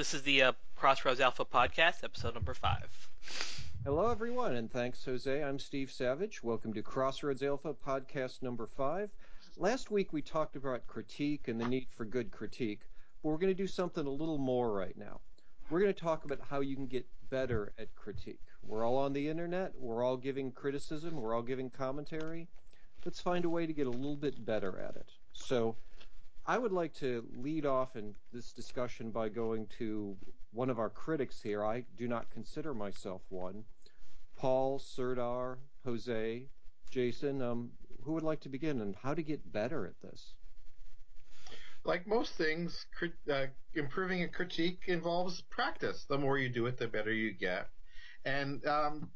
This is the uh, Crossroads Alpha podcast, episode number five. Hello, everyone, and thanks, Jose. I'm Steve Savage. Welcome to Crossroads Alpha podcast number five. Last week we talked about critique and the need for good critique, but we're going to do something a little more right now. We're going to talk about how you can get better at critique. We're all on the internet, we're all giving criticism, we're all giving commentary. Let's find a way to get a little bit better at it. So, I would like to lead off in this discussion by going to one of our critics here. I do not consider myself one. Paul, Serdar, Jose, Jason, um, who would like to begin and how to get better at this? like most things, crit- uh, improving a critique involves practice. The more you do it, the better you get. And um,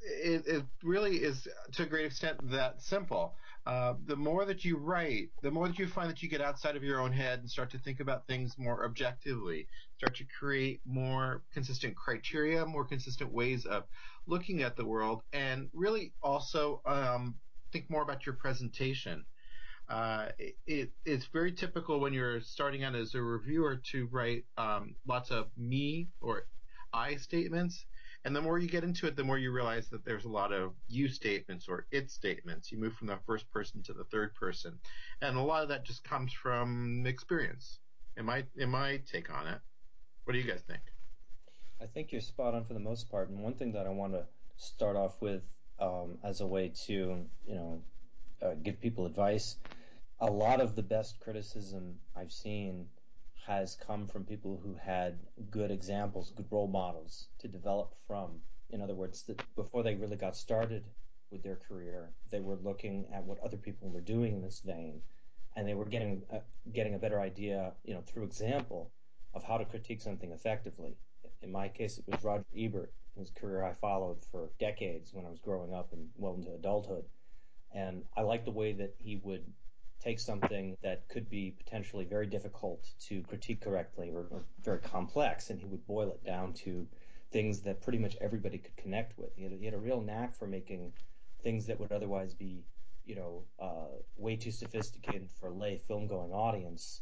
it, it really is, to a great extent, that simple. Uh, the more that you write, the more that you find that you get outside of your own head and start to think about things more objectively, start to create more consistent criteria, more consistent ways of looking at the world, and really also um, think more about your presentation. Uh, it, it's very typical when you're starting out as a reviewer to write um, lots of me or I statements. And the more you get into it, the more you realize that there's a lot of you statements or it statements. You move from the first person to the third person. And a lot of that just comes from experience. In my, in my take on it. What do you guys think? I think you're spot on for the most part. And one thing that I want to start off with um, as a way to, you know, uh, give people advice. A lot of the best criticism I've seen has come from people who had good examples, good role models to develop from. In other words, before they really got started with their career, they were looking at what other people were doing in this vein, and they were getting uh, getting a better idea, you know, through example, of how to critique something effectively. In my case, it was Roger Ebert, whose career I followed for decades when I was growing up and well into adulthood. And I liked the way that he would take something that could be potentially very difficult to critique correctly or, or very complex, and he would boil it down to things that pretty much everybody could connect with. He had, a, he had a real knack for making things that would otherwise be, you know, uh, way too sophisticated for a lay film-going audience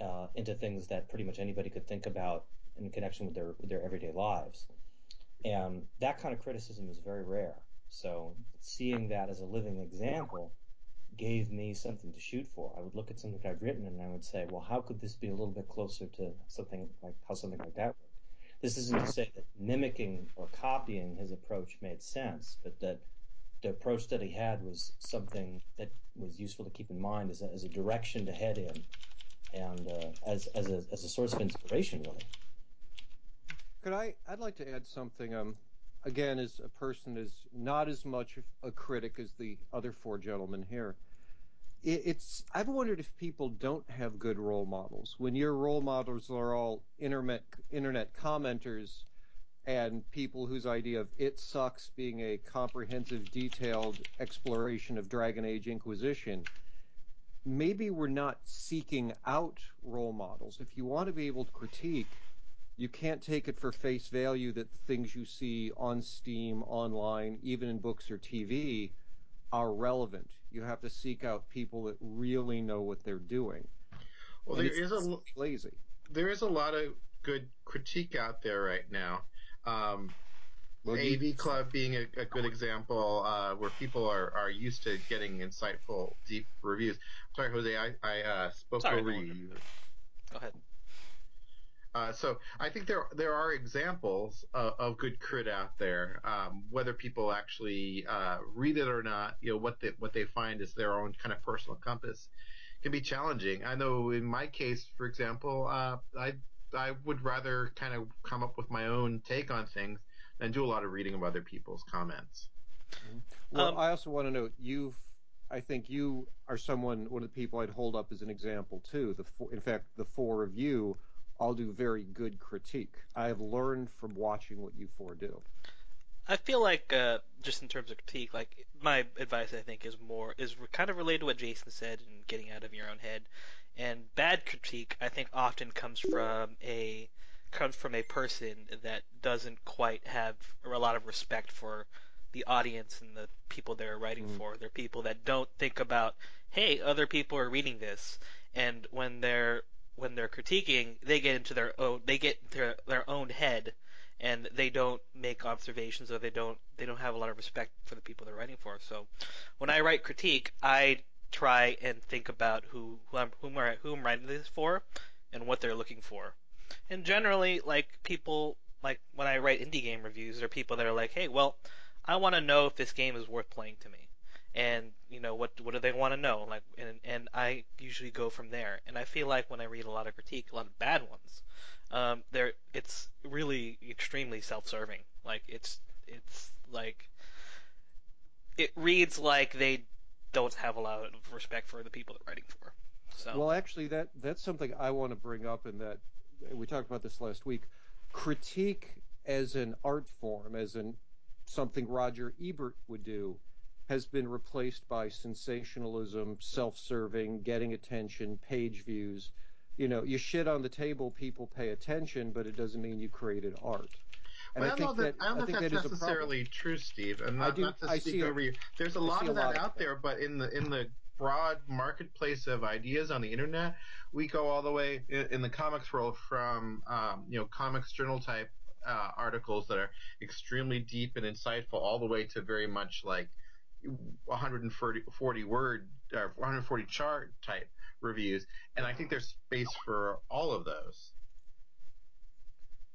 uh, into things that pretty much anybody could think about in connection with their with their everyday lives. And that kind of criticism is very rare. So seeing that as a living example gave me something to shoot for. I would look at something I've written and I would say, well, how could this be a little bit closer to something like how something like that worked? This isn't to say that mimicking or copying his approach made sense, but that the approach that he had was something that was useful to keep in mind as a, as a direction to head in and uh, as, as, a, as a source of inspiration, really. Could I? I'd like to add something. Um, again, as a person is not as much a critic as the other four gentlemen here. It, it's I've wondered if people don't have good role models. When your role models are all internet internet commenters and people whose idea of it sucks being a comprehensive, detailed exploration of Dragon Age Inquisition, maybe we're not seeking out role models. If you want to be able to critique, you can't take it for face value that things you see on Steam, online, even in books or TV, are relevant. You have to seek out people that really know what they're doing. Well, And there it's is a lazy. there is a lot of good critique out there right now. Um, Well, you- AV Club being a, a good example, uh, where people are, are used to getting insightful, deep reviews. Sorry, Jose, I, I uh, spoke Sorry, over no you. Go ahead. Uh, so I think there there are examples of, of good crit out there. Um, whether people actually uh, read it or not, you know what they what they find is their own kind of personal compass can be challenging. I know in my case, for example, uh, I I would rather kind of come up with my own take on things than do a lot of reading of other people's comments. Well, Um, I also want to note you've I think you are someone, one of the people I'd hold up as an example too. The four, in fact, the four of you all do very good critique. I have learned from watching what you four do. I feel like uh, just in terms of critique, like my advice, I think, is more is kind of related to what Jason said and getting out of your own head. And bad critique, I think, often comes from a comes from a person that doesn't quite have a lot of respect for the audience and the people they're writing mm. for. They're people that don't think about, hey, other people are reading this, and when they're when they're critiquing, they get into their own they get their their own head, and they don't make observations or they don't they don't have a lot of respect for the people they're writing for. So, when I write critique, I try and think about who who I'm who I'm, who I'm writing this for, and what they're looking for. And generally, like people like when I write indie game reviews, there are people that are like, hey, well, I want to know if this game is worth playing to me, and you know what what do they want to know? Like, and and I usually go from there. And I feel like when I read a lot of critique, a lot of bad ones, um, there it's really extremely self-serving. Like it's it's like it reads like they don't have a lot of respect for the people they're writing for. So. Well, actually, that that's something I want to bring up in that we talked about this last week. Critique as an art form, as an something Roger Ebert would do, has been replaced by sensationalism, self-serving, getting attention, page views. You know, you shit on the table, people pay attention, but it doesn't mean you created art. And I, I, don't know that, that, I don't know if that's that necessarily true, Steve. And not, do, not to speak over you. There's a lot of that lot out of there, but in the in the broad marketplace of ideas on the internet, we go all the way in, in the comics world from um, you know comics journal type uh, articles that are extremely deep and insightful, all the way to very much like 140 word or 140 chart type reviews. And I think there's space for all of those.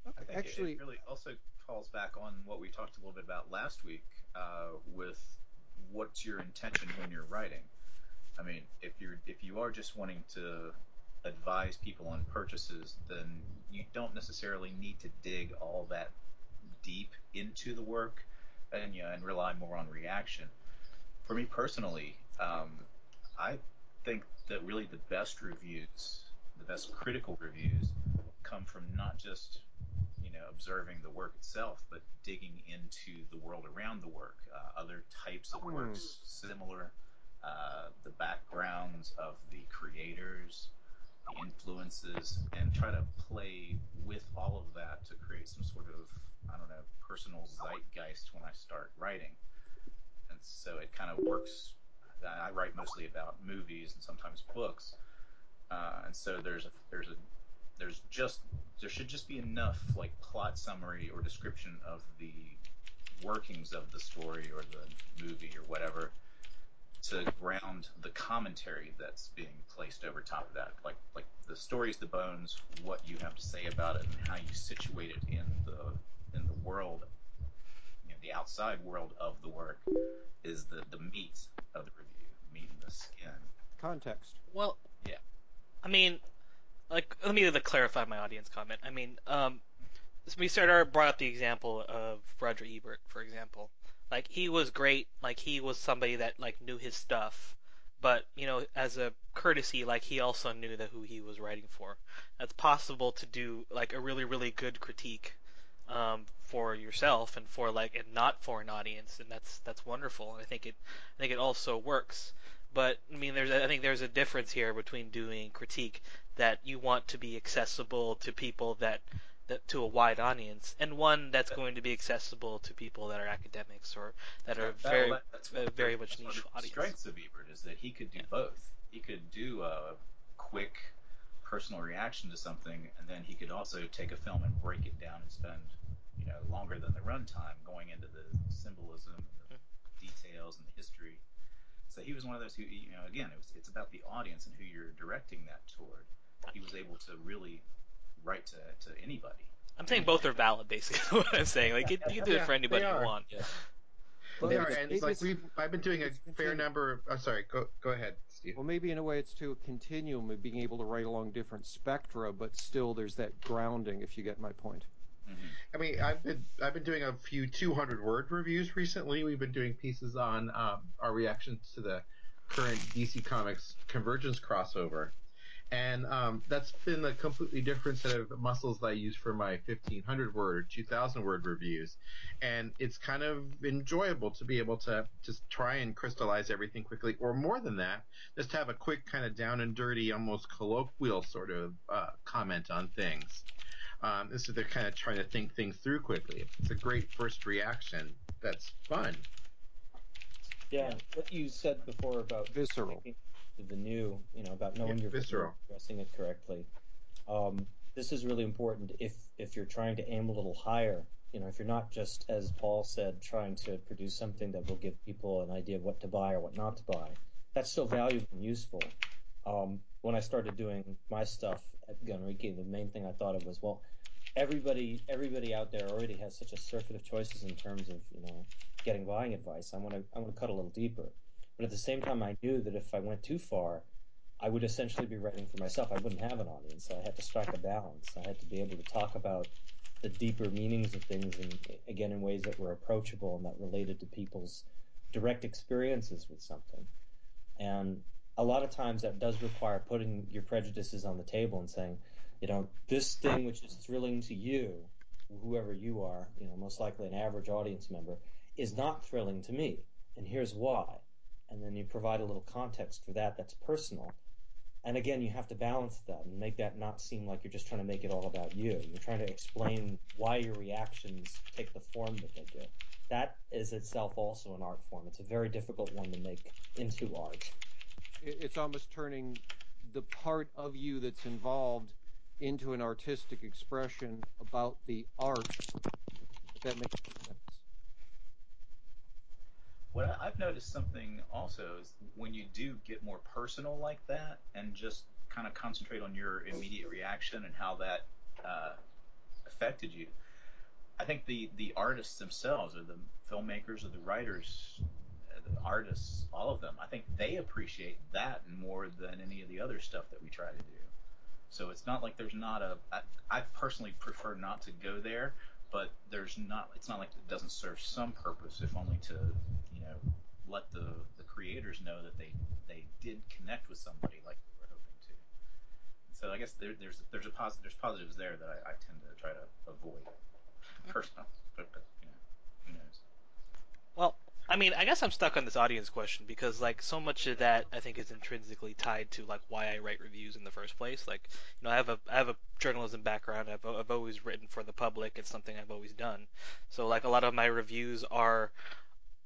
I think Actually, it, really also calls back on what we talked a little bit about last week uh, with what's your intention when you're writing. I mean, if you're if you are just wanting to advise people on purchases, then you don't necessarily need to dig all that deep into the work and you know, and rely more on reaction. For me personally, um, I think that really the best reviews, the best critical reviews, come from not just you know observing the work itself, but digging into the world around the work, uh, other types of works similar, uh, the backgrounds of the creators, the influences, and try to play with all of that to create some sort of I don't know personal zeitgeist when I start writing. And so it kind of works. I write mostly about movies and sometimes books, uh, and so there's a there's a there's just there should just be enough like plot summary or description of the workings of the story or the movie or whatever to ground the commentary that's being placed over top of that. Like like the story's the bones, what you have to say about it, and how you situate it in the in the world, the outside world of the work is the the meat of the review, meat in the skin. Context. Well, yeah. I mean, like let me clarify my audience comment. I mean, um, we started brought up the example of Roger Ebert, for example. Like he was great. Like he was somebody that like knew his stuff. But you know, as a courtesy, like he also knew that who he was writing for. It's possible to do like a really really good critique um, for yourself and for like and not for an audience, and that's that's wonderful. And I think it I think it also works. But I mean, there's I think there's a difference here between doing critique that you want to be accessible to people that that, to a wide audience, and one that's going to be accessible to people that are academics or that are that, very that's uh, very much niche audience. Strengths of Ebert is that he could do yeah. both. He could do a quick personal reaction to something, and then he could also take a film and break it down and spend you know longer than the runtime going into the symbolism and the mm-hmm. details and the history. So he was one of those who you know again it was, it's about the audience and who you're directing that toward. He was able to really write to, to anybody. I'm saying both are valid, basically. What I'm saying, like, you can do it for anybody you want. Yeah. Well, they are, and it's like we've I've been doing a fair number. Of, oh, sorry, go go ahead, Steve. Well, maybe in a way it's to a continuum of being able to write along different spectra, but still there's that grounding. If you get my point. Mm-hmm. I mean, I've been I've been doing a few 200 word reviews recently. We've been doing pieces on um, our reactions to the current DC Comics Convergence crossover. And um, that's been a completely different set of muscles that I use for my 1500 word or 2000 word reviews. And it's kind of enjoyable to be able to just try and crystallize everything quickly, or more than that, just have a quick kind of down and dirty, almost colloquial sort of uh, comment on things. Um, this is they're kind of trying to think things through quickly. It's a great first reaction. That's fun. Yeah, what you said before about Visceral. the new, you know, about knowing Yeah, your visceral. addressing it correctly. Um, this is really important if if you're trying to aim a little higher. You know, if you're not just, as Paul said, trying to produce something that will give people an idea of what to buy or what not to buy. That's still valuable and useful. Um, when I started doing my stuff at Ganriki, the main thing I thought of was, well, everybody everybody out there already has such a circuit of choices in terms of you know getting buying advice. I want to I want to cut a little deeper, but at the same time, I knew that if I went too far, I would essentially be writing for myself. I wouldn't have an audience. So I had to strike a balance. I had to be able to talk about the deeper meanings of things, and again in ways that were approachable and that related to people's direct experiences with something. And a lot of times that does require putting your prejudices on the table and saying, you know, this thing which is thrilling to you, whoever you are, you know, most likely an average audience member, is not thrilling to me. And here's why. And then you provide a little context for that that's personal. And again, you have to balance that and make that not seem like you're just trying to make it all about you. You're trying to explain why your reactions take the form that they do. That is itself also an art form. It's a very difficult one to make into art. It- It's almost turning the part of you that's involved into an artistic expression about the art. That makes sense. What I've noticed something also is when you do get more personal like that and just kind of concentrate on your immediate reaction and how that uh, affected you. I think the, the artists themselves, or the filmmakers, or the writers, artists, all of them, I think they appreciate that more than any of the other stuff that we try to do. So it's not like there's not a. I, I personally prefer not to go there, but there's not. It's not like it doesn't serve some purpose, if only to, you know, let the the creators know that they they did connect with somebody like they were hoping to. So I guess there, there's there's a posit- there's positives there that I, I tend to try to avoid. Mm-hmm. Personal, but, but you know, who knows? Well, I mean, I guess I'm stuck on this audience question because like so much of that I think is intrinsically tied to like why I write reviews in the first place. Like, you know, I have a I have a journalism background. I've I've always written for the public. It's something I've always done. So like a lot of my reviews are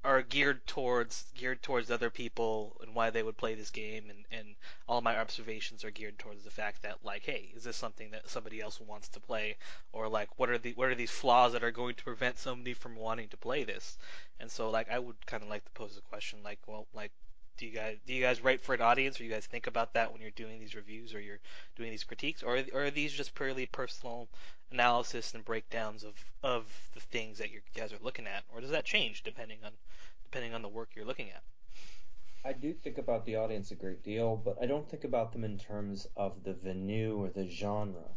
are geared towards geared towards other people and why they would play this game and and all my observations are geared towards the fact that like hey is this something that somebody else wants to play? Or like what are the what are these flaws that are going to prevent somebody from wanting to play this? And so like I would kind of like to pose a question like well like do you guys do you guys write for an audience or you guys think about that when you're doing these reviews or you're doing these critiques or, or are these just purely personal analysis and breakdowns of of the things that you guys are looking at or does that change depending on depending on the work you're looking at. I do think about the audience a great deal, but I don't think about them in terms of the venue or the genre.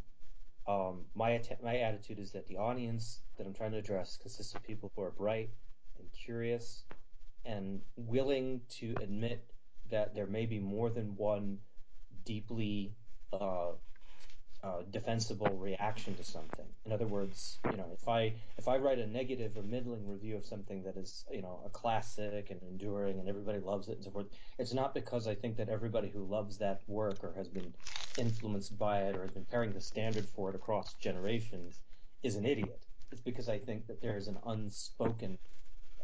Um, my att- my attitude is that the audience that I'm trying to address consists of people who are bright and curious and willing to admit that there may be more than one deeply uh, uh, defensible reaction to something. In other words, you know, if I if I write a negative or middling review of something that is, you know, a classic and enduring and everybody loves it and so forth, it's not because I think that everybody who loves that work or has been influenced by it or has been carrying the standard for it across generations is an idiot. It's because I think that there is an unspoken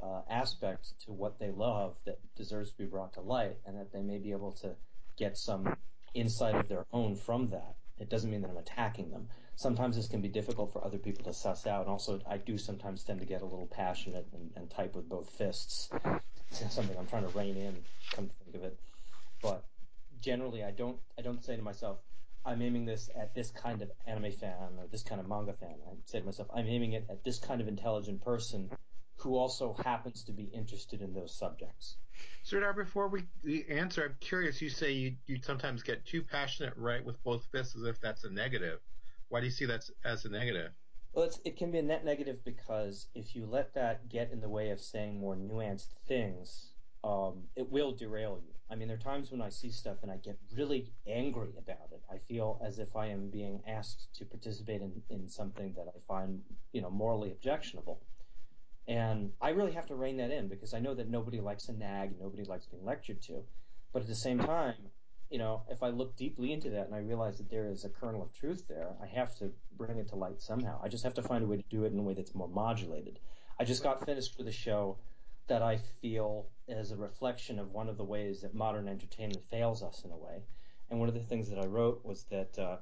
Uh, aspect to what they love that deserves to be brought to light, and that they may be able to get some insight of their own from that. It doesn't mean that I'm attacking them. Sometimes this can be difficult for other people to suss out. And also, I do sometimes tend to get a little passionate and, and type with both fists. It's something I'm trying to rein in, come to think of it. But generally, I don't I don't say to myself, I'm aiming this at this kind of anime fan or this kind of manga fan. I say to myself, I'm aiming it at this kind of intelligent person who also happens to be interested in those subjects. Serdar, before we the answer, I'm curious. You say you, you sometimes get too passionate, right, with both fists, as if that's a negative. Why do you see that as a negative? Well, it's, it can be a net negative because if you let that get in the way of saying more nuanced things, um, it will derail you. I mean, there are times when I see stuff and I get really angry about it. I feel as if I am being asked to participate in, in something that I find, you know, morally objectionable. And I really have to rein that in because I know that nobody likes a nag, nobody likes being lectured to. But at the same time, you know, if I look deeply into that and I realize that there is a kernel of truth there, I have to bring it to light somehow. I just have to find a way to do it in a way that's more modulated. I just got finished with a show that I feel is a reflection of one of the ways that modern entertainment fails us in a way. And one of the things that I wrote was that uh,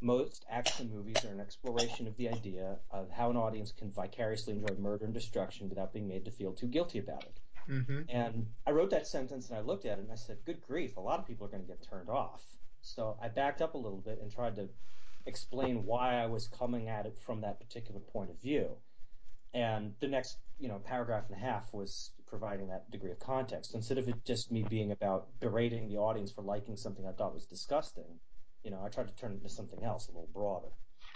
most action movies are an exploration of the idea of how an audience can vicariously enjoy murder and destruction without being made to feel too guilty about it. Mm-hmm. And I wrote that sentence and I looked at it and I said, good grief, a lot of people are going to get turned off. So I backed up a little bit and tried to explain why I was coming at it from that particular point of view. And the next, you know, paragraph and a half was providing that degree of context. Instead of it just me being about berating the audience for liking something I thought was disgusting, you know, I tried to turn it into something else a little broader.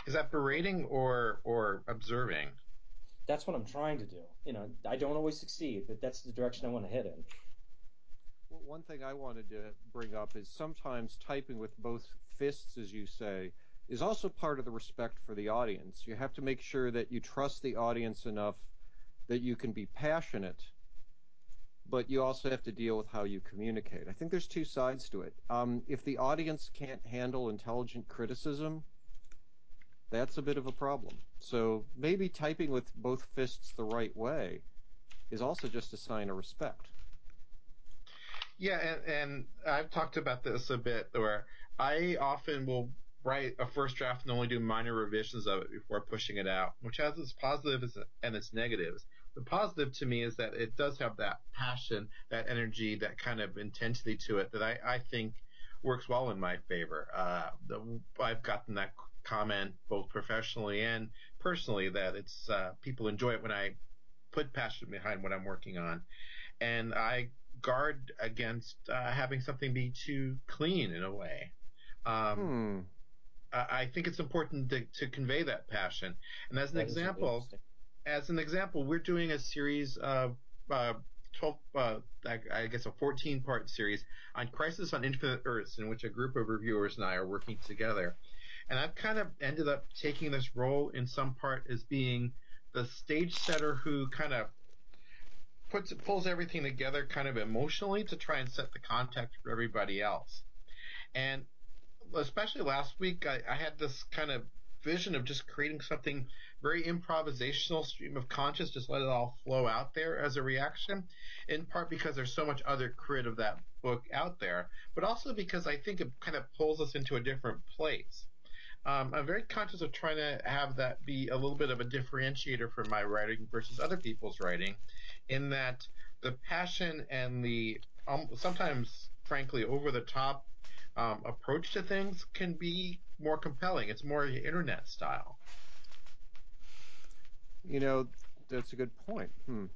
Is that berating or or observing? That's what I'm trying to do. You know, I don't always succeed, but that's the direction I want to head in. Well, one thing I wanted to bring up is sometimes typing with both fists, as you say, is also part of the respect for the audience. You have to make sure that you trust the audience enough that you can be passionate, but you also have to deal with how you communicate. I think there's two sides to it. Um, if the audience can't handle intelligent criticism, that's a bit of a problem. So maybe typing with both fists the right way is also just a sign of respect. Yeah, and, and I've talked about this a bit where I often will write a first draft and only do minor revisions of it before pushing it out, which has its positives and its negatives. The positive to me is that it does have that passion, that energy, that kind of intensity to it that I, I think works well in my favor. Uh, the, I've gotten that comment both professionally and personally that it's uh, people enjoy it when I put passion behind what I'm working on, and I guard against uh, having something be too clean in a way. Um, Hmm. I think it's important to, to convey that passion. And as an That is example, interesting. As an example, we're doing a series of uh, 12, uh, I, guess a 14 part series on Crisis on Infinite Earths, in which a group of reviewers and I are working together. And I've kind of ended up taking this role in some part as being the stage setter who kind of puts pulls everything together kind of emotionally to try and set the context for everybody else. And especially last week, I, I had this kind of vision of just creating something very improvisational, stream of conscious, just let it all flow out there as a reaction. In part because there's so much other crit of that book out there, but also because I think it kind of pulls us into a different place. Um, I'm very conscious of trying to have that be a little bit of a differentiator for my writing versus other people's writing, in that the passion and the um, sometimes, frankly, over the top um, approach to things can be more compelling. It's more internet style. You know, that's a good point. Hmm.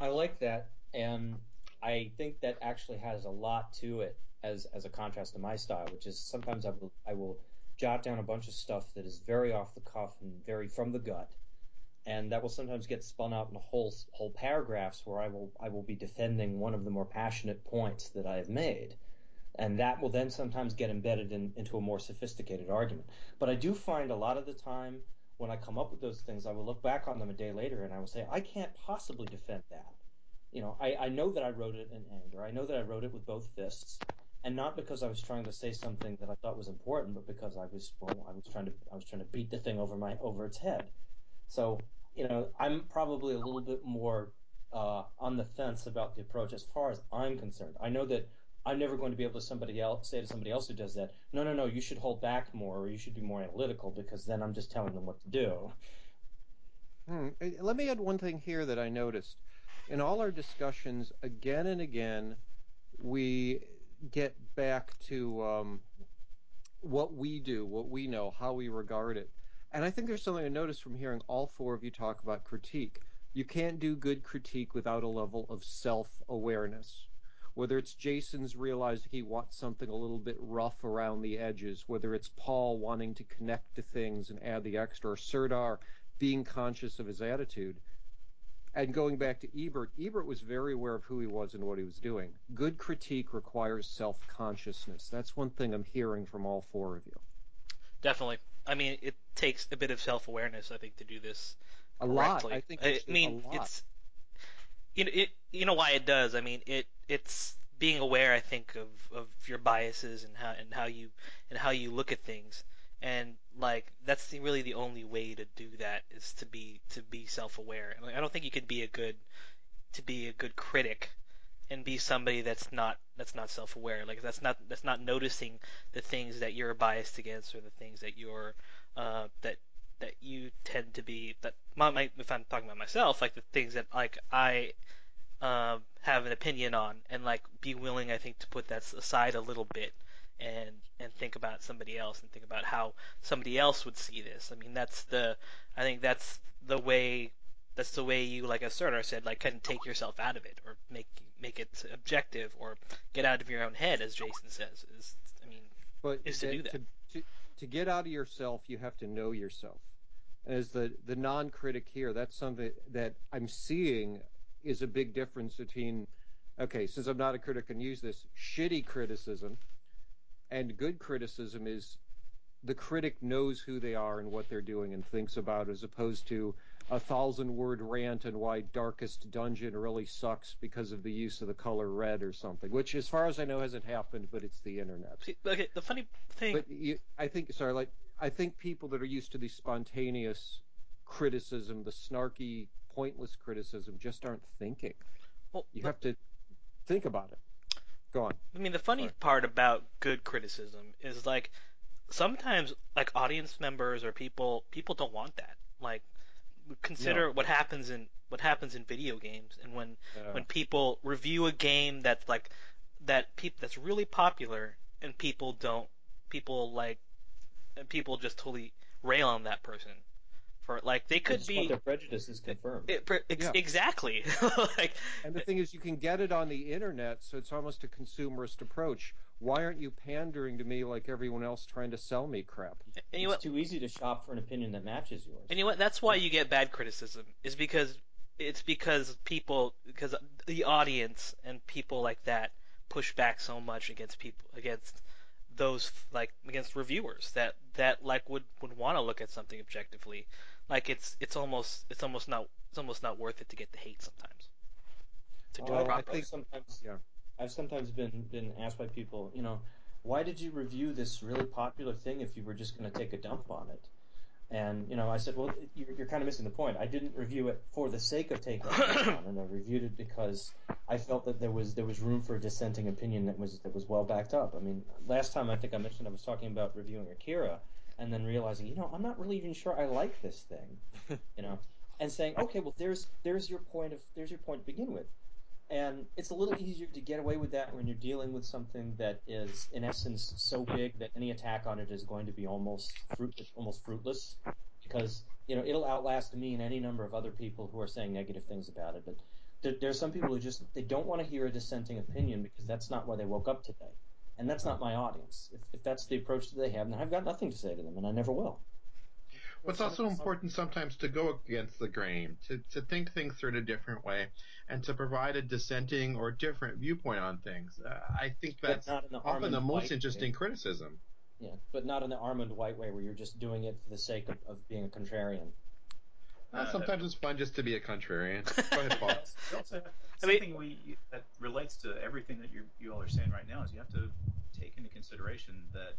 I like that, and I think that actually has a lot to it as as a contrast to my style, which is sometimes I will I will jot down a bunch of stuff that is very off the cuff and very from the gut, and that will sometimes get spun out in whole whole paragraphs where I will I will be defending one of the more passionate points that I have made, and that will then sometimes get embedded in, into a more sophisticated argument. But I do find a lot of the time when I come up with those things, I will look back on them a day later and I will say, I can't possibly defend that. You know, I, I know that I wrote it in anger. I know that I wrote it with both fists, and not because I was trying to say something that I thought was important, but because I was well, I was trying to I was trying to beat the thing over my over its head. So you know, I'm probably a little bit more uh, on the fence about the approach as far as I'm concerned. I know that I'm never going to be able to somebody else say to somebody else who does that, no, no, no, you should hold back more, or you should be more analytical, because then I'm just telling them what to do. Hmm. Eh, Let me add one thing here that I noticed. In all our discussions, again and again, we get back to um, what we do, what we know, how we regard it. And I think there's something I noticed from hearing all four of you talk about critique. You can't do good critique without a level of self awareness. Whether it's Jason's realizing he wants something a little bit rough around the edges, whether it's Paul wanting to connect to things and add the extra, or Serdar being conscious of his attitude. And going back to Ebert, Ebert was very aware of who he was and what he was doing. Good critique requires self consciousness. That's one thing I'm hearing from all four of you. Definitely. I mean, it takes a bit of self awareness, I think, to do this. A correctly. lot. I think I mean, a lot. it's you know, it you know why it does. I mean, it it's being aware, I think, of of your biases and how and how you and how you look at things. And like that's the, really the only way to do that is to be to be self-aware. And like, I don't think you can be a good to be a good critic and be somebody that's not that's not self-aware. Like that's not that's not noticing the things that you're biased against or the things that you're uh, that that you tend to be that my, my if I'm talking about myself, like the things that like I uh, have an opinion on, and like be willing, I think, to put that aside a little bit and and think about somebody else and think about how somebody else would see this. I mean, that's the I think that's the way that's the way you, like as Serdar said, like kind of take yourself out of it or make make it objective or get out of your own head, as Jason says. Is I mean, but is to do that. To, to, get out of yourself, you have to know yourself. As the, the non critic here, that's something that I'm seeing is a big difference between, okay, since I'm not a critic and use this, shitty criticism and good criticism is the critic knows who they are and what they're doing and thinks about, as opposed to a thousand word rant on why Darkest Dungeon really sucks because of the use of the color red or something, which, as far as I know, hasn't happened, but it's the internet. See, okay, the funny thing. But you, I think, sorry, like I think people that are used to the spontaneous criticism, the snarky, pointless criticism, just aren't thinking. well, You the- have to think about it. Go on. I mean, the funny Sorry. part about good criticism is like sometimes like audience members or people people don't want that. Like consider No. what happens in what happens in video games and when Uh, when people review a game that's like that peop, that's really popular and people don't people like and people just totally rail on that person for like they They could be their prejudices confirmed. it, per- ex- Yeah. exactly like and the thing is, you can get it on the internet, so it's almost a consumerist approach. Why aren't you pandering to me like everyone else trying to sell me crap? and you it's too easy to shop for an opinion that matches yours. And you know what? That's why you get bad criticism. Is because it's because people, because the audience and people like that push back so much against people, against those like against reviewers that that like would would want to look at something objectively. Like it's it's almost it's almost not it's almost not worth it to get the hate sometimes. To do Well, it I properly. think- sometimes Yeah. I've sometimes been been asked by people, you know, why did you review this really popular thing if you were just going to take a dump on it? And you know, I said, well, you're, you're kind of missing the point. I didn't review it for the sake of taking dump on it. I reviewed it because I felt that there was there was room for a dissenting opinion that was that was well backed up. I mean, last time I think I mentioned I was talking about reviewing Akira, and then realizing, you know, I'm not really even sure I like this thing, you know, and saying, okay, well, there's there's your point of there's your point to begin with. And it's a little easier to get away with that when you're dealing with something that is, in essence, so big that any attack on it is going to be almost fruit, almost fruitless, because you know it'll outlast me and any number of other people who are saying negative things about it. But there, there are some people who just they don't want to hear a dissenting opinion because that's not why they woke up today, and that's not my audience. If, if that's the approach that they have, then I've got nothing to say to them, and I never will. What's also important sometimes to go against the grain, to, to think things through in a different way, and to provide a dissenting or different viewpoint on things. Uh, I think that's not in the often the most interesting way. criticism. Yeah, but not in the Armond White way where you're just doing it for the sake of, of being a contrarian. Uh, Uh, sometimes it's fun just to be a contrarian. Go ahead, Paul. Also I mean- something we that relates to everything that you you all are saying right now is you have to take into consideration that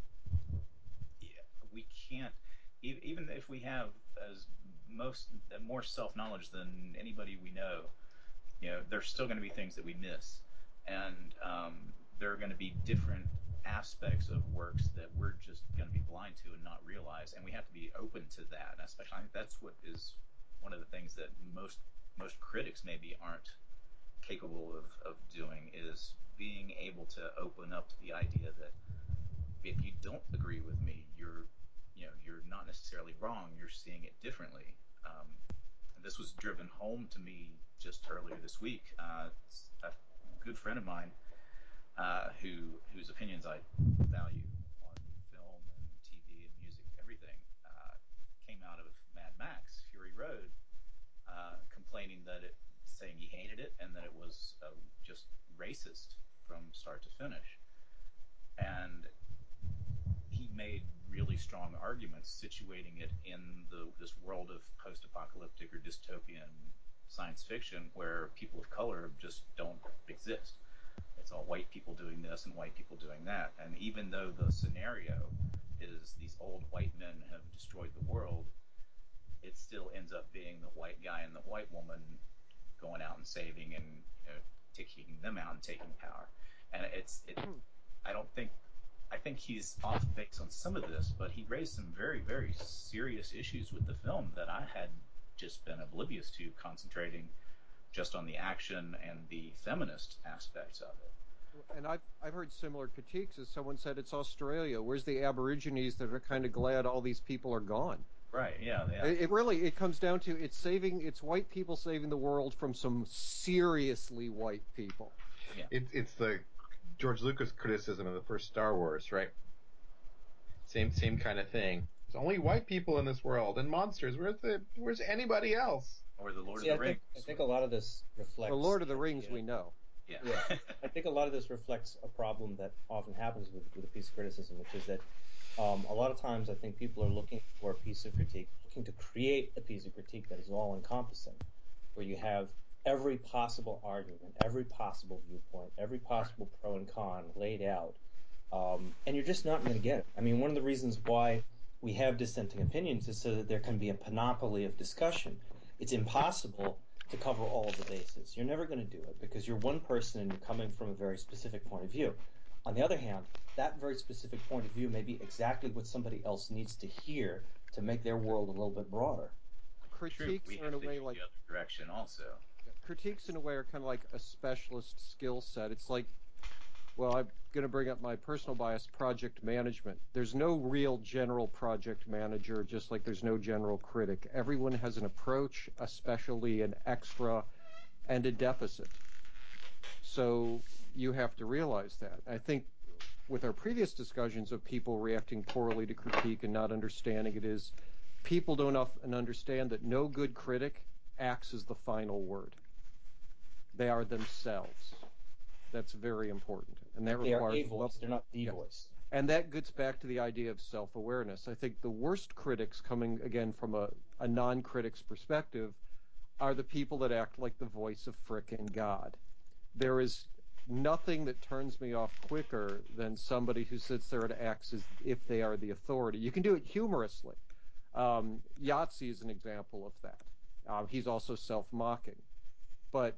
yeah, we can't even if we have as most more self knowledge than anybody we know, you know, there's still going to be things that we miss, and um, there are going to be different aspects of works that we're just going to be blind to and not realize, and we have to be open to that. And especially, I think that's what is one of the things that most most critics maybe aren't capable of, of doing is being able to open up to the idea that if you don't agree with me, you're you know you're not necessarily wrong. You're seeing it differently. Um, this was driven home to me just earlier this week. Uh, a good friend of mine uh, who whose opinions I value on film and TV and music, everything, uh, came out of Mad Max Fury Road, uh, complaining that it saying he hated it and that it was uh, just racist from start to finish, and he made really strong arguments situating it in the this world of post-apocalyptic or dystopian science fiction where people of color just don't exist. It's all white people doing this and white people doing that. And even though the scenario is these old white men have destroyed the world, it still ends up being the white guy and the white woman going out and saving and you know, taking them out and taking power. And it's it. Hmm. I don't think. I think he's off base on some of this, but he raised some very, very serious issues with the film that I had just been oblivious to, concentrating just on the action and the feminist aspects of it. And I've I've heard similar critiques. As someone said, it's Australia. Where's the Aborigines that are kind of glad all these people are gone? Right? Yeah. yeah. It, it really it comes down to it's saving it's white people saving the world from some seriously white people. It, it's the George Lucas criticism of the first Star Wars, right? Same same kind of thing. There's only white people in this world and monsters. Where's the where's anybody else? or the Lord See, of I the think, Rings. I think a lot of this reflects. The Lord of the Rings, yeah. we know. yeah. Yeah, I think a lot of this reflects a problem that often happens with, with a piece of criticism, which is that um, a lot of times I think people are looking for a piece of critique, looking to create a piece of critique that is all encompassing, where you have every possible argument, every possible viewpoint, every possible pro and con laid out, um, and you're just not going to get it. I mean, one of the reasons why we have dissenting opinions is so that there can be a panoply of discussion. It's impossible to cover all of the bases. You're never going to do it because you're one person and you're coming from a very specific point of view. On the other hand, that very specific point of view may be exactly what somebody else needs to hear to make their world a little bit broader. True. Critiques We are in a way like the other direction also. Critiques in a way are kind of like a specialist skill set. It's like, well, I'm going to bring up my personal bias, project management. There's no real general project manager, just like there's no general critic. Everyone has an approach, especially an extra, and a deficit. So you have to realize that. I think with our previous discussions of people reacting poorly to critique and not understanding it is people don't often understand that no good critic acts as the final word. They are themselves. That's very important, and that They are requires a voice, they're not the Yeah. voice. and that gets back to the idea of self-awareness. I think the worst critics, coming again from a, a non-critic's perspective, are the people that act like the voice of frickin' God. There is nothing that turns me off quicker than somebody who sits there and acts as if they are the authority. You can do it humorously. Um, Yahtzee is an example of that. Uh, he's also self-mocking, but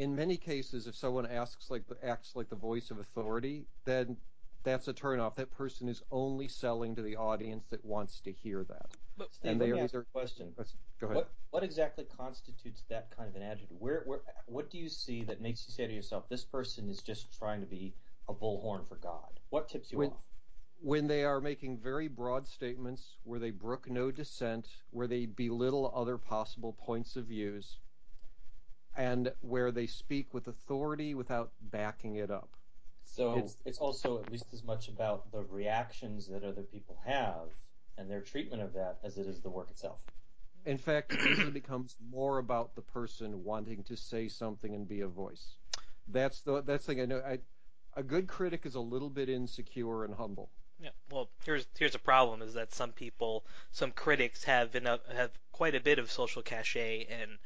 in many cases, if someone asks like acts like the voice of authority, then that's a turnoff. That person is only selling to the audience that wants to hear that. Steve, And let they me are ask either- a question. Go ahead. What what exactly constitutes that kind of an attitude? Where where what do you see that makes you say to yourself, this person is just trying to be a bullhorn for God? What tips you When- off? when they are making very broad statements where they brook no dissent, where they belittle other possible points of views, and where they speak with authority without backing it up. So It's- it's, also at least as much about the reactions that other people have and their treatment of that as it is the work itself. In fact, it usually becomes more about the person wanting to say something and be a voice. That's the that's the thing I know. I, a good critic is a little bit insecure and humble. Yeah. Well, here's here's a problem: is that some people, some critics have enough, have quite a bit of social cachet and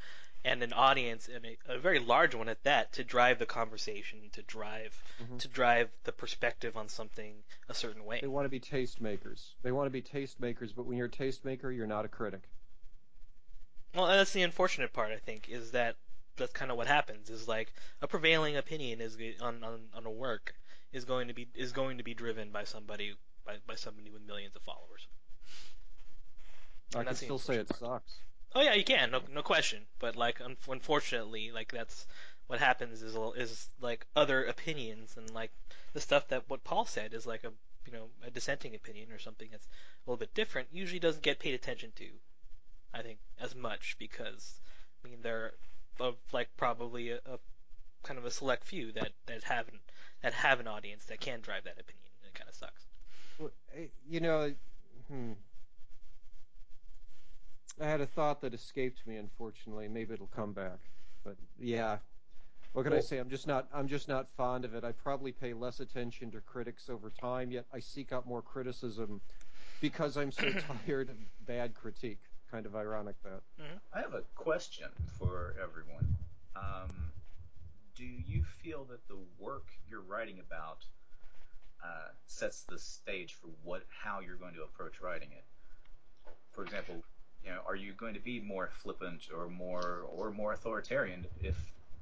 and an audience and a, a very large one at that to drive the conversation, to drive Mhm. to drive the perspective on something a certain way. They want to be tastemakers. They want to be tastemakers, but when you're a tastemaker, you're not a critic. Well, and that's the unfortunate part, I think, is that that's kind of what happens. Is like a prevailing opinion is on, on on a work is going to be is going to be driven by somebody by, by somebody with millions of followers. I can still say it part. sucks. Oh yeah, you can, no no question. But like, un- unfortunately, like that's what happens is is like other opinions and like the stuff that what Paul said is like a you know a dissenting opinion or something that's a little bit different usually doesn't get paid attention to. I think as much because I mean they're of like probably a, a kind of a select few that that have an, that have an audience that can drive that opinion. It kind of sucks. Eh, You know, hmm. I had a thought that escaped me, unfortunately. Maybe it'll come back. But yeah, What can Well- I say? I'm just not. I'm just not fond of it. I probably pay less attention to critics over time. Yet I seek out more criticism because I'm so tired of bad critique. Kind of ironic that. I have a question for everyone. Um, do you feel that the work you're writing about uh, sets the stage for what how you're going to approach writing it? For example, you know, are you going to be more flippant or more or more authoritarian if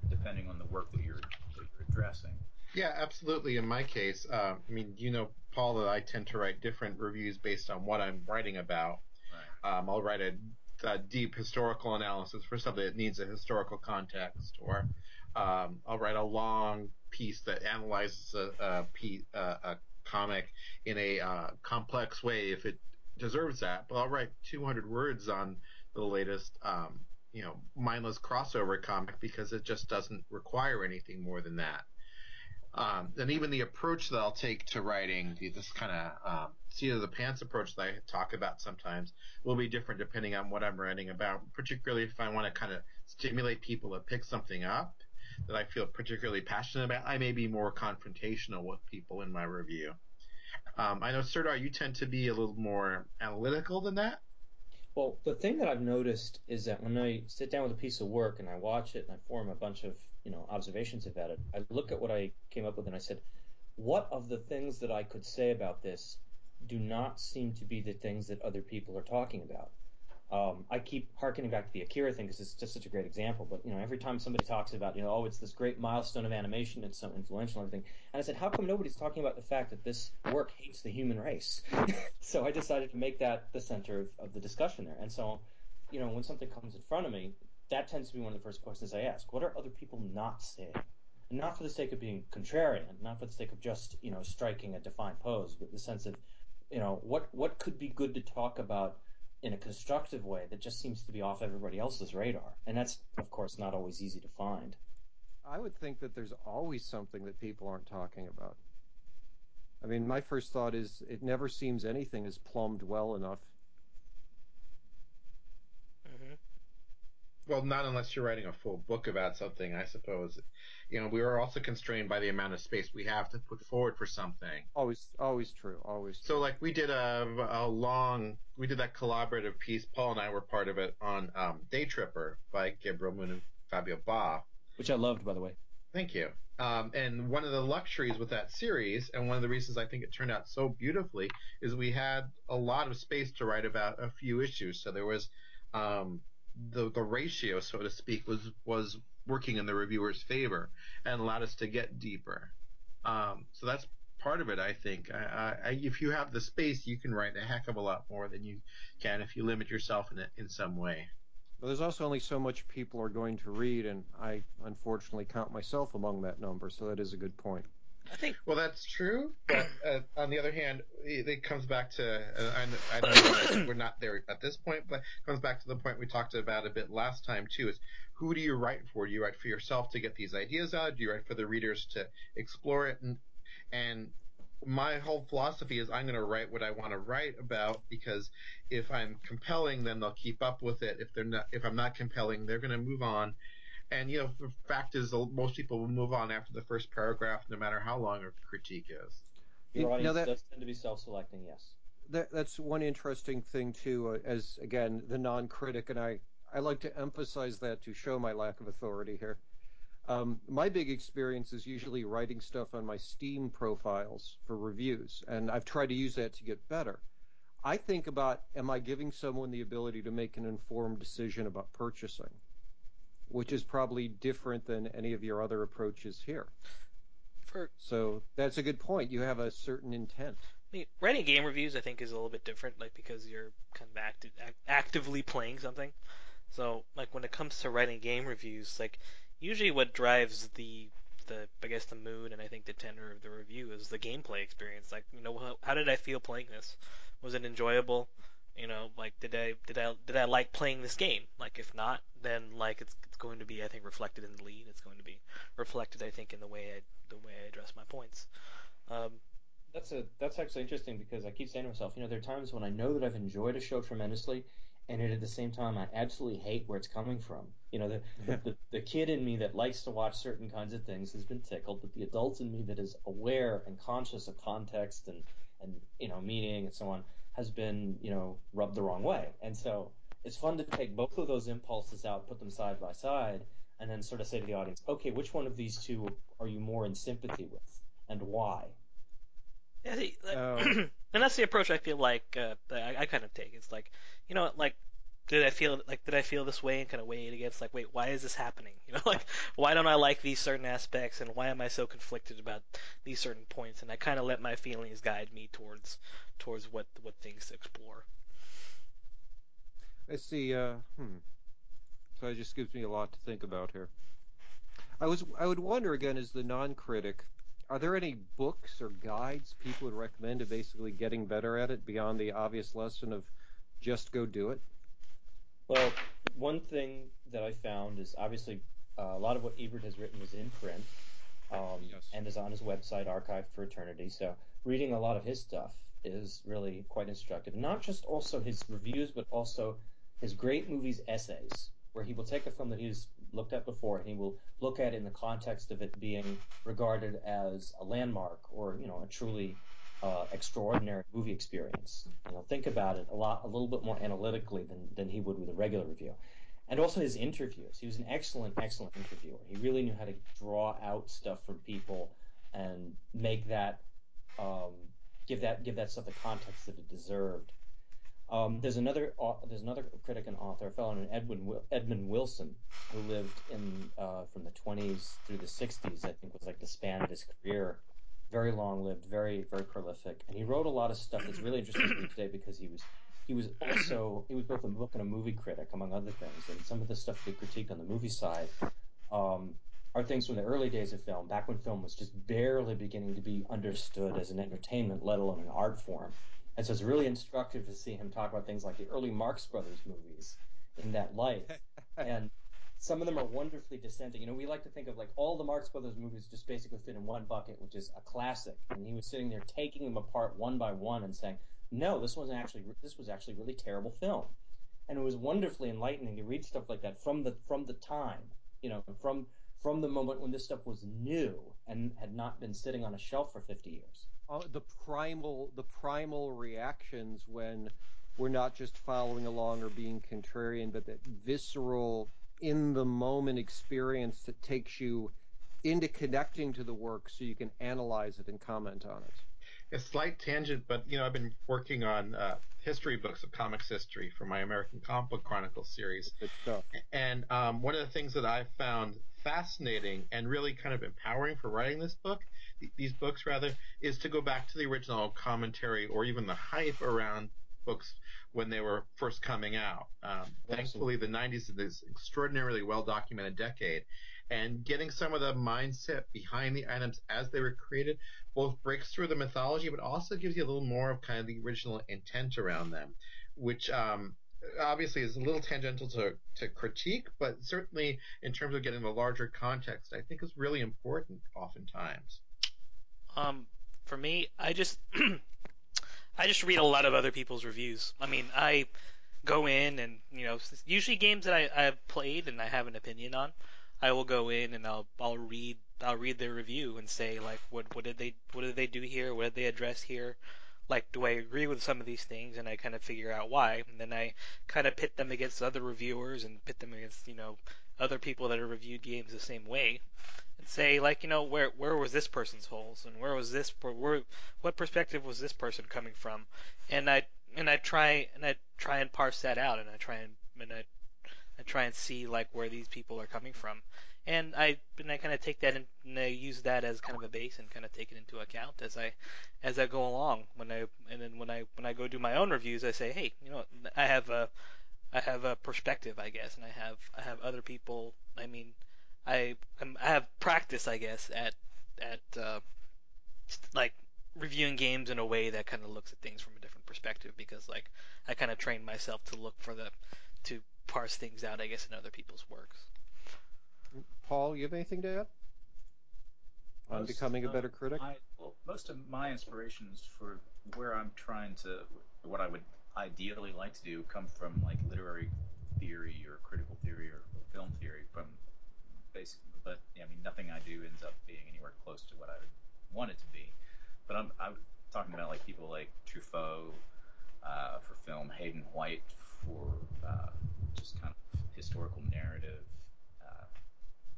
depending on the work that you're that you're addressing? Yeah, absolutely. In my case, uh, I mean, you know, Paul, that I tend to write different reviews based on what I'm writing about. Right. Um, I'll write a, a deep historical analysis for something that needs a historical context, or um, I'll write a long piece that analyzes a, a, piece, uh, a comic in a uh, complex way if it deserves that. But I'll write 200 words on the latest, um, you know, mindless crossover comic because it just doesn't require anything more than that. Um, and even the approach that I'll take to writing, this kind of um, seat of the pants approach that I talk about sometimes, will be different depending on what I'm writing about. Particularly if I want to kind of stimulate people to pick something up that I feel particularly passionate about, I may be more confrontational with people in my review. Um, I know, Serdar, you tend to be a little more analytical than that. Well, the thing that I've noticed is that when I sit down with a piece of work and I watch it and I form a bunch of, you know, observations about it, I look at what I came up with and I said, what of the things that I could say about this do not seem to be the things that other people are talking about? Um, I keep harkening back to the Akira thing because it's just such a great example. But you know, every time somebody talks about, you know, oh, it's this great milestone of animation, it's so influential and everything, and I said, how come nobody's talking about the fact that this work hates the human race? so I decided to make that the center of, of the discussion there. And so, you know, when something comes in front of me, that tends to be one of the first questions I ask. What are other people not saying? And not for the sake of being contrarian, not for the sake of just, you know, striking a defined pose, but the sense of, you know, what what could be good to talk about in a constructive way that just seems to be off everybody else's radar. And that's, of course, not always easy to find. I would think that there's always something that people aren't talking about. I mean, my first thought is it never seems anything is plumbed well enough. Well, not unless you're writing a full book about something, I suppose. You know, we are also constrained by the amount of space we have to put forward for something. Always, always true. Always. True. So, like, we did a, a long, we did that collaborative piece. Paul and I were part of it on um, Day Tripper by Gabriel Moon and Fabio Ba. Which I loved, by the way. Thank you. Um, and one of the luxuries with that series, and one of the reasons I think it turned out so beautifully, is we had a lot of space to write about a few issues. So there was um, the the ratio, so to speak, was was working in the reviewer's favor and allowed us to get deeper. Um, so that's part of it, I think. I, I, if you have the space, you can write a heck of a lot more than you can if you limit yourself in a, in some way. But there's also only so much people are going to read, and I unfortunately count myself among that number. So that is a good point. I think Well, that's true, but uh, on the other hand, it, it comes back to uh, I, I know we're not there at this point, but it comes back to the point we talked about a bit last time too. Is who do you write for? Do you write for yourself to get these ideas out? Do you write for the readers to explore it? And and my whole philosophy is I'm going to write what I want to write about because if I'm compelling, then they'll keep up with it. If they're not, if I'm not compelling, they're going to move on. And you know, the fact is, most people will move on after the first paragraph, no matter how long a critique is. Your audience now that- does tend to be self-selecting, yes. That, that's one interesting thing too. Uh, as again, the non-critic, and I, I like to emphasize that to show my lack of authority here. Um, my big experience is usually writing stuff on my Steam profiles for reviews, and I've tried to use that to get better. I think about, am I giving someone the ability to make an informed decision about purchasing, which is probably different than any of your other approaches here. for So that's a good point. You have a certain intent. I mean, writing game reviews, I think, is a little bit different, like because you're kind of acti- act- actively playing something. So, like when it comes to writing game reviews, like usually what drives the the I guess the mood and I think the tenor of the review is the gameplay experience. Like, you know, how, how did I feel playing this? Was it enjoyable? You know, like did I did I did I like playing this game? Like if not, then like it's it's going to be I think reflected in the lead. It's going to be reflected I think in the way I the way I address my points. Um, that's a that's actually interesting because I keep saying to myself, you know, there are times when I know that I've enjoyed a show tremendously, and yet at the same time I absolutely hate where it's coming from. You know, the the, the, the kid in me that likes to watch certain kinds of things has been tickled, but the adult in me that is aware and conscious of context and and you know meaning and so on has been you know rubbed the wrong way. And so it's fun to take both of those impulses out, put them side by side, and then sort of say to the audience, okay, which one of these two are you more in sympathy with, and why? Yeah, see, like, Oh. and that's the approach I feel like uh, that I, I kind of take. It's like, you know, like, did I feel like did I feel this way and kind of weigh it against like, wait, why is this happening? You know, like, why don't I like these certain aspects and why am I so conflicted about these certain points? And I kind of let my feelings guide me towards towards what what things to explore. I see. Uh, hmm. So it just gives me a lot to think about here. I was I would wonder again, as the non-critic, are there any books or guides people would recommend to basically getting better at it beyond the obvious lesson of just go do it? Well, one thing that I found is obviously uh, a lot of what Ebert has written is in print um, Yes. and is on his website, archived for eternity. So reading a lot of his stuff is really quite instructive. Not just also his reviews, but also his great movies essays, where he will take a film that he's looked at before and he will look at it in the context of it being regarded as a landmark or you know a truly extraordinary movie experience. You know, think about it a lot, a little bit more analytically than than he would with a regular review. And also his interviews. He was an excellent, excellent interviewer. He really knew how to draw out stuff from people and make that, um, give that, give that stuff the context that it deserved. Um, there's another, au- there's another critic and author, a fellow named Edwin Edmund Wilson, who lived in uh, from the 20s through the 60s. I think was like the span of his career very long lived, very very prolific, and he wrote a lot of stuff that's really interesting to me today because he was he was also he was both a book and a movie critic among other things, and some of the stuff they critique on the movie side um, are things from the early days of film, back when film was just barely beginning to be understood as an entertainment, let alone an art form. And so it's really instructive to see him talk about things like the early Marx Brothers movies in that light, and some of them are wonderfully dissenting. You know, we like to think of like all the Marx Brothers movies just basically fit in one bucket, which is a classic. And he was sitting there taking them apart one by one and saying, "No, this wasn't actually this was actually really terrible film." And it was wonderfully enlightening to read stuff like that from the from the time, you know, from from the moment when this stuff was new and had not been sitting on a shelf for 50 years. Uh, the primal the primal reactions when we're not just following along or being contrarian, but that visceral in the moment experience that takes you into connecting to the work so you can analyze it and comment on it. A slight tangent, but you know, I've been working on uh, history books of comics history for my American Comic Book Chronicles series, and um, one of the things that I found fascinating and really kind of empowering for writing this book, th- these books rather, is to go back to the original commentary or even the hype around books when they were first coming out. Um, thankfully, the 90s is this extraordinarily well documented decade, and getting some of the mindset behind the items as they were created both breaks through the mythology, but also gives you a little more of kind of the original intent around them, which um, obviously is a little tangential to, to critique, but certainly in terms of getting the larger context, I think is really important oftentimes. Um, for me, I just I just read a lot of other people's reviews. I mean, I go in and you know, usually games that I I've played and I have an opinion on, I will go in and I'll I'll read I'll read their review and say like what what did they what did they do here? What did they address here? Like, do I agree with some of these things? And I kind of figure out why. And then I kind of pit them against other reviewers and pit them against you know other people that have reviewed games the same way and say like you know where where was this person's holes and where was this where what perspective was this person coming from? And I and I try and I try and parse that out and I try and and I, I try and see like where these people are coming from. And I and I kind of take that in, and I use that as kind of a base and kind of take it into account as I as I go along. When I and then when I when I go do my own reviews I say hey you know I have a I have a perspective I guess and I have I have other people I mean I am, I have practice, I guess, at at uh, like reviewing games in a way that kind of looks at things from a different perspective because like I kind of trained myself to look for the to parse things out, I guess, in other people's works. Paul, you have anything to add? on Most becoming a better critic? my- well, most of my inspirations for where I'm trying to, what I would ideally like to do, come from like literary theory or critical theory or film theory. From basic, but I mean, nothing I do ends up being anywhere close to what I would want it to be. But I'm, I'm talking about like people like Truffaut uh, for film, Hayden White for uh, just kind of historical narrative, uh,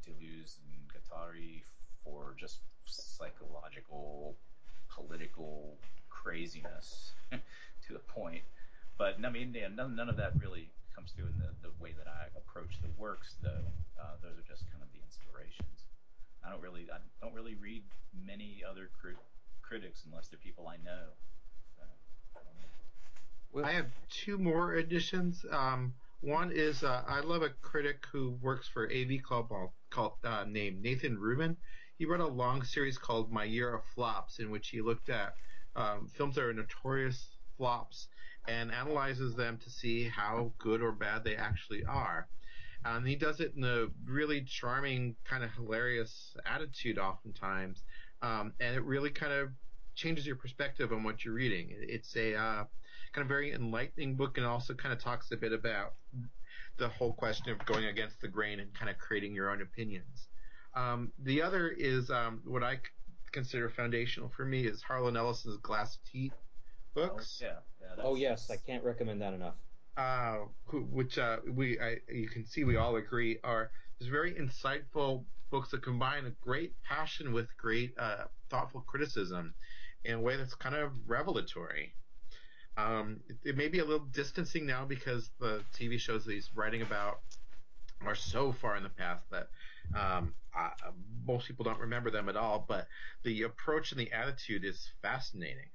Deleuze and Guattari for just psychological, political craziness to a point. But I mean, yeah, none, none of that really comes through in the, the way that I approach the works, though. Uh, those are just kind of the inspirations. I don't really, I don't really read many other crit- critics unless they're people I know. Well, I have two more additions. Um, one is uh, I love a critic who works for AV Club called uh, named Nathan Rabin. He wrote a long series called My Year of Flops, in which he looked at um, films that are notorious flops and analyzes them to see how good or bad they actually are. And he does it in a really charming, kind of hilarious attitude, oftentimes, um, and it really kind of changes your perspective on what you're reading. It's a uh, kind of very enlightening book, and also kind of talks a bit about the whole question of going against the grain and kind of creating your own opinions. Um, the other is um, what I consider foundational for me is Harlan Ellison's Glass Teat books. Oh, yeah. yeah Oh yes, I can't recommend that enough. uh, who, which uh, we I, you can see we all agree are just very insightful books that combine a great passion with great uh, thoughtful criticism in a way that's kind of revelatory. Um, it, it may be a little distancing now because the TV shows that he's writing about are so far in the past that um, uh, most people don't remember them at all. But the approach and the attitude is fascinating.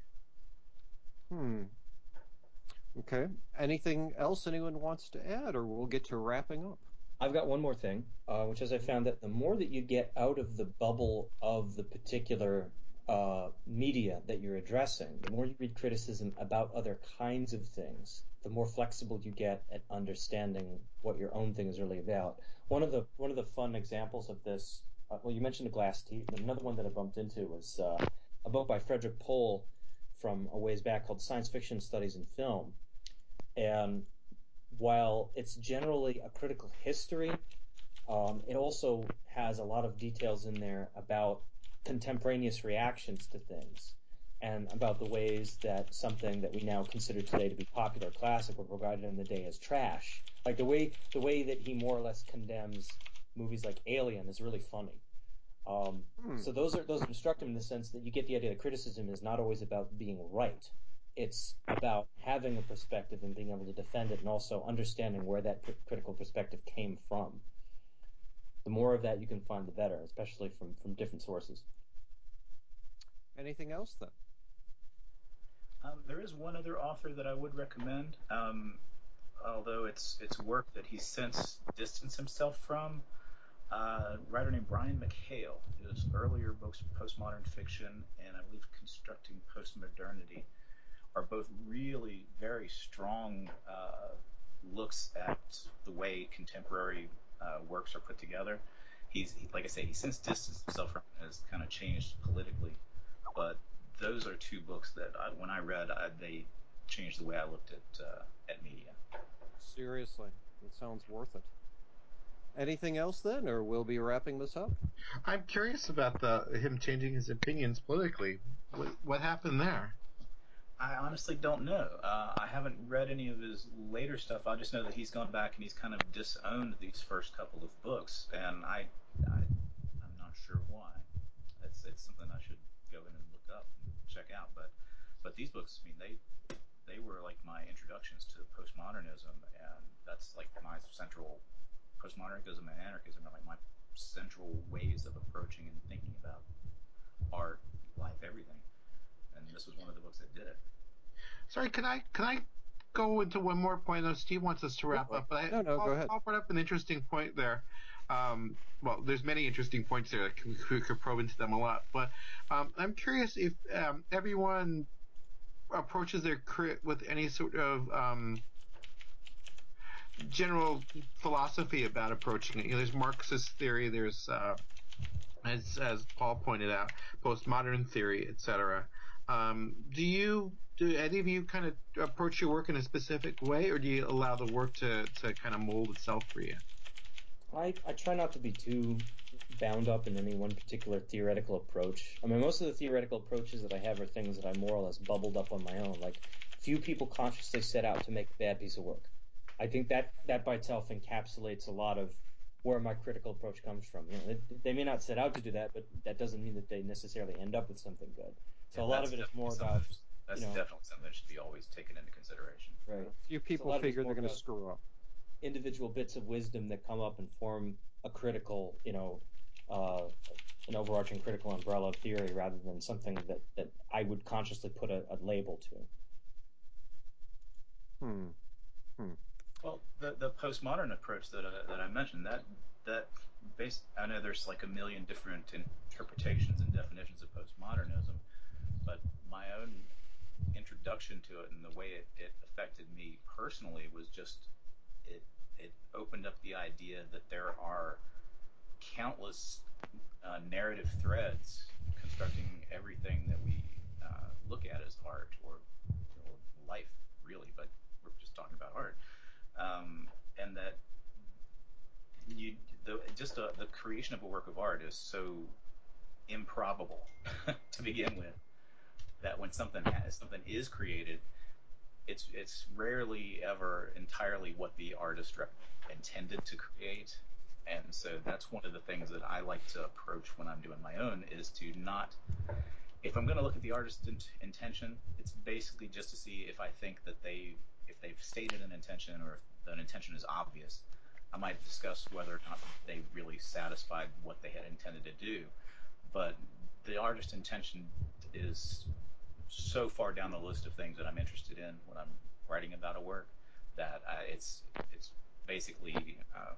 Hmm. Okay. Anything else anyone wants to add, or we'll get to wrapping up? I've got one more thing, uh, which is I found that the more that you get out of the bubble of the particular uh, media that you're addressing, the more you read criticism about other kinds of things, the more flexible you get at understanding what your own thing is really about. One of the one of the fun examples of this, uh, well, you mentioned the Glass Teat. But another one that I bumped into was uh, a book by Frederik Pohl from a ways back called Science Fiction Studies in Film, and while it's generally a critical history, um, it also has a lot of details in there about contemporaneous reactions to things and about the ways that something that we now consider today to be popular classic was regarded in the day as trash. Like the way the way that he more or less condemns movies like Alien is really funny. Um, Hmm. So those are those are instructive in the sense that you get the idea that criticism is not always about being right. It's about having a perspective and being able to defend it, and also understanding where that cr- critical perspective came from. The more of that you can find, the better, especially from from different sources. Anything else then? Um, there is one other author that I would recommend, um, although it's it's work that he's since distanced himself from. Uh, a writer named Brian McHale. His earlier books, Postmodern Fiction and I believe Constructing Postmodernity, are both really very strong uh, looks at the way contemporary uh, works are put together. He's he, like I say, he's since distanced himself from it, has kind of changed politically, but those are two books that I, when I read, I, they changed the way I looked at uh, at media. Seriously, it sounds worth it. Anything else then, or we'll be wrapping this up? I'm curious about the him changing his opinions politically. What, what happened there? I honestly don't know. Uh, I haven't read any of his later stuff. I just know that he's gone back and he's kind of disowned these first couple of books, and I, I I'm not sure why. It's it's something I should go in and look up and check out. But but these books, I mean, they they were like my introductions to postmodernism, and that's like my central postmodernism and anarchism are like my central ways of approaching and thinking about art, life, everything. And this was one of the books that did it. Sorry, can I can I go into one more point? I know Steve wants us to wrap Go up, but I, No, no, Paul, go ahead. Paul brought up an interesting point there. Um, well, there's many interesting points there. We, we could probe into them a lot, but um, I'm curious if um, everyone approaches their crit with any sort of um, general philosophy about approaching it. You know, there's Marxist theory, there's uh, as as Paul pointed out, postmodern theory, etc. Um, do you do any of you kind of approach your work in a specific way, or do you allow the work to to kind of mold itself for you? I, I try not to be too bound up in any one particular theoretical approach. I mean, most of the theoretical approaches that I have are things that I more or less bubbled up on my own. Like, few people consciously set out to make a bad piece of work. I think that that by itself encapsulates a lot of where my critical approach comes from. You know, they, they may not set out to do that, but that doesn't mean that they necessarily end up with something good. So Yeah, a lot of it is more about that's- That's you know- definitely something that should be always taken into consideration. right Few people lot of it's figure they're going to screw up. individual bits of wisdom that come up and form a critical, you know, uh, an overarching critical umbrella of theory rather than something that, that I would consciously put a, a label to. Hmm. Hmm. Well, the the postmodern approach that I, that I mentioned that that based I know there's like a million different interpretations and definitions of postmodernism, but my own introduction to it and the way it, it affected me personally was just it it opened up the idea that there are countless uh, narrative threads constructing everything that we uh, look at as art or, or life really, but we're just talking about art um, and that you the, just a, the creation of a work of art is so improbable to begin with that when something has, something is created, it's it's rarely ever entirely what the artist intended to create, and so that's one of the things that I like to approach when I'm doing my own is to not if I'm going to look at the artist's int- intention, it's basically just to see if I think that they if they've stated an intention or if an intention is obvious. I might discuss whether or not they really satisfied what they had intended to do. But the artist's intention is so far down the list of things that I'm interested in when I'm writing about a work that I, it's it's basically uh,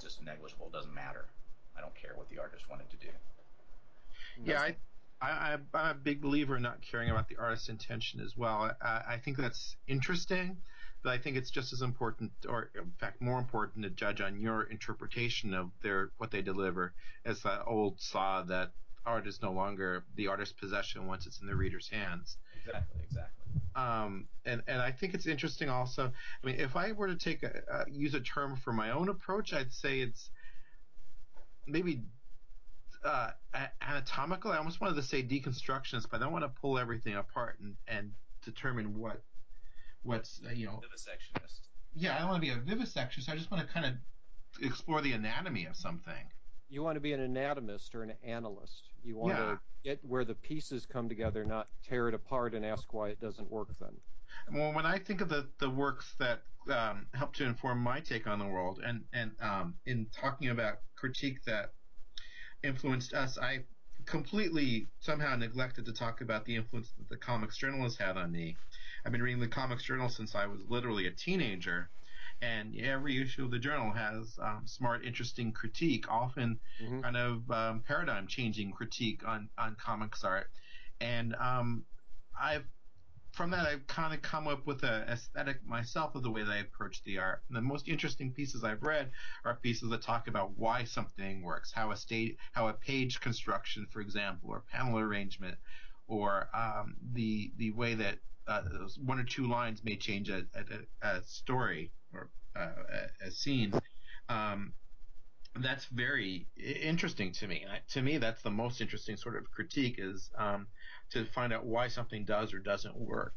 just negligible. It doesn't matter. I don't care what the artist wanted to do. Yeah, I, I, I'm a big believer in not caring about the artist's intention as well. I, I think that's interesting, but I think it's just as important, or in fact more important, to judge on your interpretation of their what they deliver as that old saw that art is no longer the artist's possession once it's in the reader's hands. Exactly, exactly. Um, and and I think it's interesting also. I mean, if I were to take a, uh, use a term for my own approach, I'd say it's maybe uh, anatomical. I almost wanted to say deconstructionist, but I don't want to pull everything apart and and determine what what's uh, you know. Vivisectionist. Yeah, I don't want to be a vivisectionist. I just want to kind of explore the anatomy of something. You want to be an anatomist or an analyst. You want Yeah. to get where the pieces come together, not tear it apart and ask why it doesn't work then. Well, when I think of the, the works that um, help to inform my take on the world, and and um, in talking about critique that influenced us, I completely somehow neglected to talk about the influence that the comics journal has had on me. I've been reading the comics journal since I was literally a teenager, and every issue of the journal has um, smart, interesting critique, often Mhm. kind of um, paradigm changing critique on on comics art, and um, I've from that I've kind of come up with an aesthetic myself of the way that I approach the art. And the most interesting pieces I've read are pieces that talk about why something works, how a state, how a page construction, for example, or panel arrangement, or um, the the way that uh, one or two lines may change a, a, a story or uh, a, a scene. Um, that's very interesting to me. To me, that's the most interesting sort of critique is um, to find out why something does or doesn't work,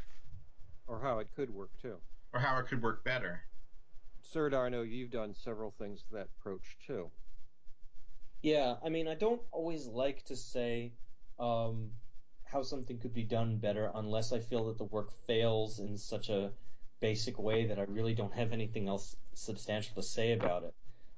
Or how it could work too. or how it could work better. Sir I know you've done several things to that approach too. Yeah, I mean, I don't always like to say um, how something could be done better unless I feel that the work fails in such a basic way that I really don't have anything else substantial to say about it.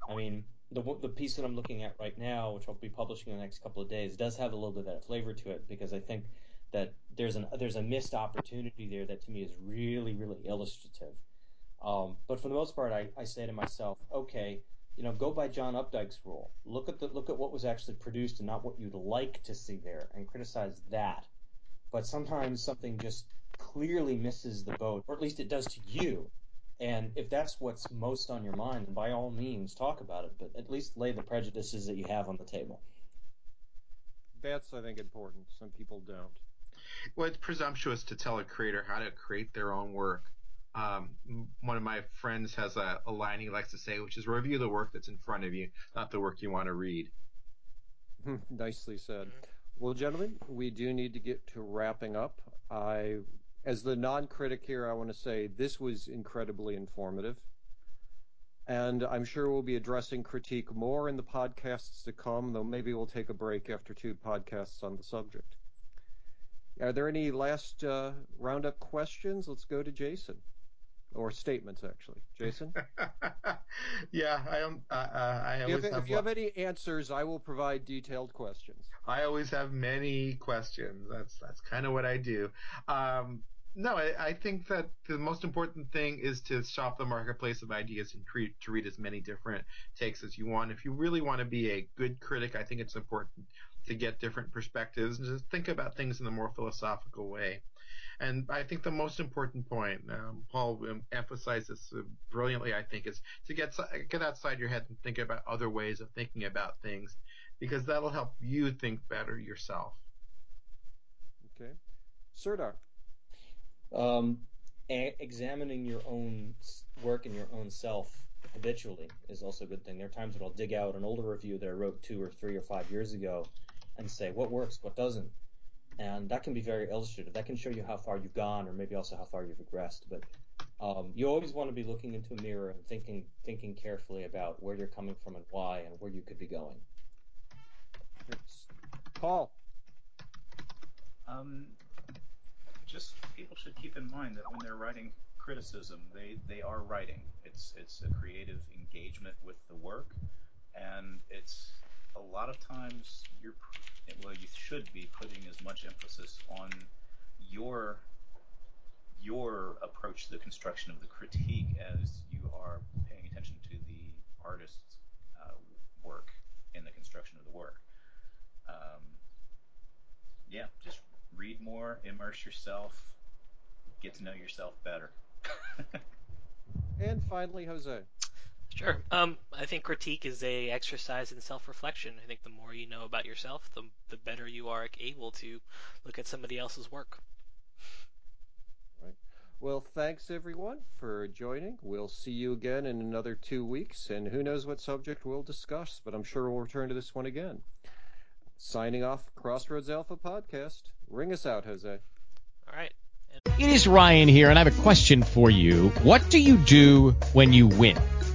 I mean, the the piece that I'm looking at right now, which I'll be publishing in the next couple of days, does have a little bit of that flavor to it because I think that there's an there's a missed opportunity there that to me is really really illustrative. Um, but for the most part, I, I say to myself, okay, you know, go by John Updike's rule. Look at the look at what was actually produced and not what you'd like to see there, and criticize that. But sometimes something just clearly misses the boat, or at least it does to you. And if that's what's most on your mind, then by all means talk about it. But at least lay the prejudices that you have on the table. that's I think important. Some people don't. Well, it's presumptuous to tell a creator how to create their own work. Um, one of my friends has a, a line he likes to say, which is review the work that's in front of you, not the work you want to read. Nicely said. Well, gentlemen, we do need to get to wrapping up. I, as the non-critic here, I want to say this was incredibly informative. And I'm sure we'll be addressing critique more in the podcasts to come, though maybe we'll take a break after two podcasts on the subject. Are there any last uh, roundup questions? Let's go to Jason. Or statements, actually. Jason? yeah, I don't. Uh, uh, I always if, have. If you have any answers, I will provide detailed questions. I always have many questions. That's that's kind of what I do. Um, no, I, I, think that the most important thing is to shop the marketplace of ideas and to read as many different takes as you want. If you really want to be a good critic, I think it's important to get different perspectives and to think about things in a more philosophical way. And I think the most important point, um, Paul emphasized this brilliantly, I think, is to get get outside your head and think about other ways of thinking about things, because that'll help you think better yourself. Okay, Serdar. Um, a- examining your own work and your own self habitually is also a good thing. There are times when I'll dig out an older review that I wrote two or three or five years ago and say what works, what doesn't, and that can be very illustrative. That can show you how far you've gone, or maybe also how far you've regressed. But um, you always want to be looking into a mirror and thinking thinking carefully about where you're coming from and why, and where you could be going. Paul. Um, just people should keep in mind that when they're writing criticism, they, they are writing. It's it's a creative engagement with the work, and it's a lot of times you're well, you should be putting as much emphasis on your your approach to the construction of the critique as you are paying attention to the artist's uh, work in the construction of the work. Um, yeah, just read more, immerse yourself, get to know yourself better. and finally, Jose. Sure. Um, I think critique is a exercise in self-reflection. I think the more you know about yourself, the the better you are able to look at somebody else's work. Right. Well, thanks everyone for joining. We'll see you again in another two weeks, and who knows what subject we'll discuss, but I'm sure we'll return to this one again. Signing off, Crossroads Alpha Podcast. Ring us out, Jose. All right. It is Ryan here, and I have a question for you. What do you do when you win?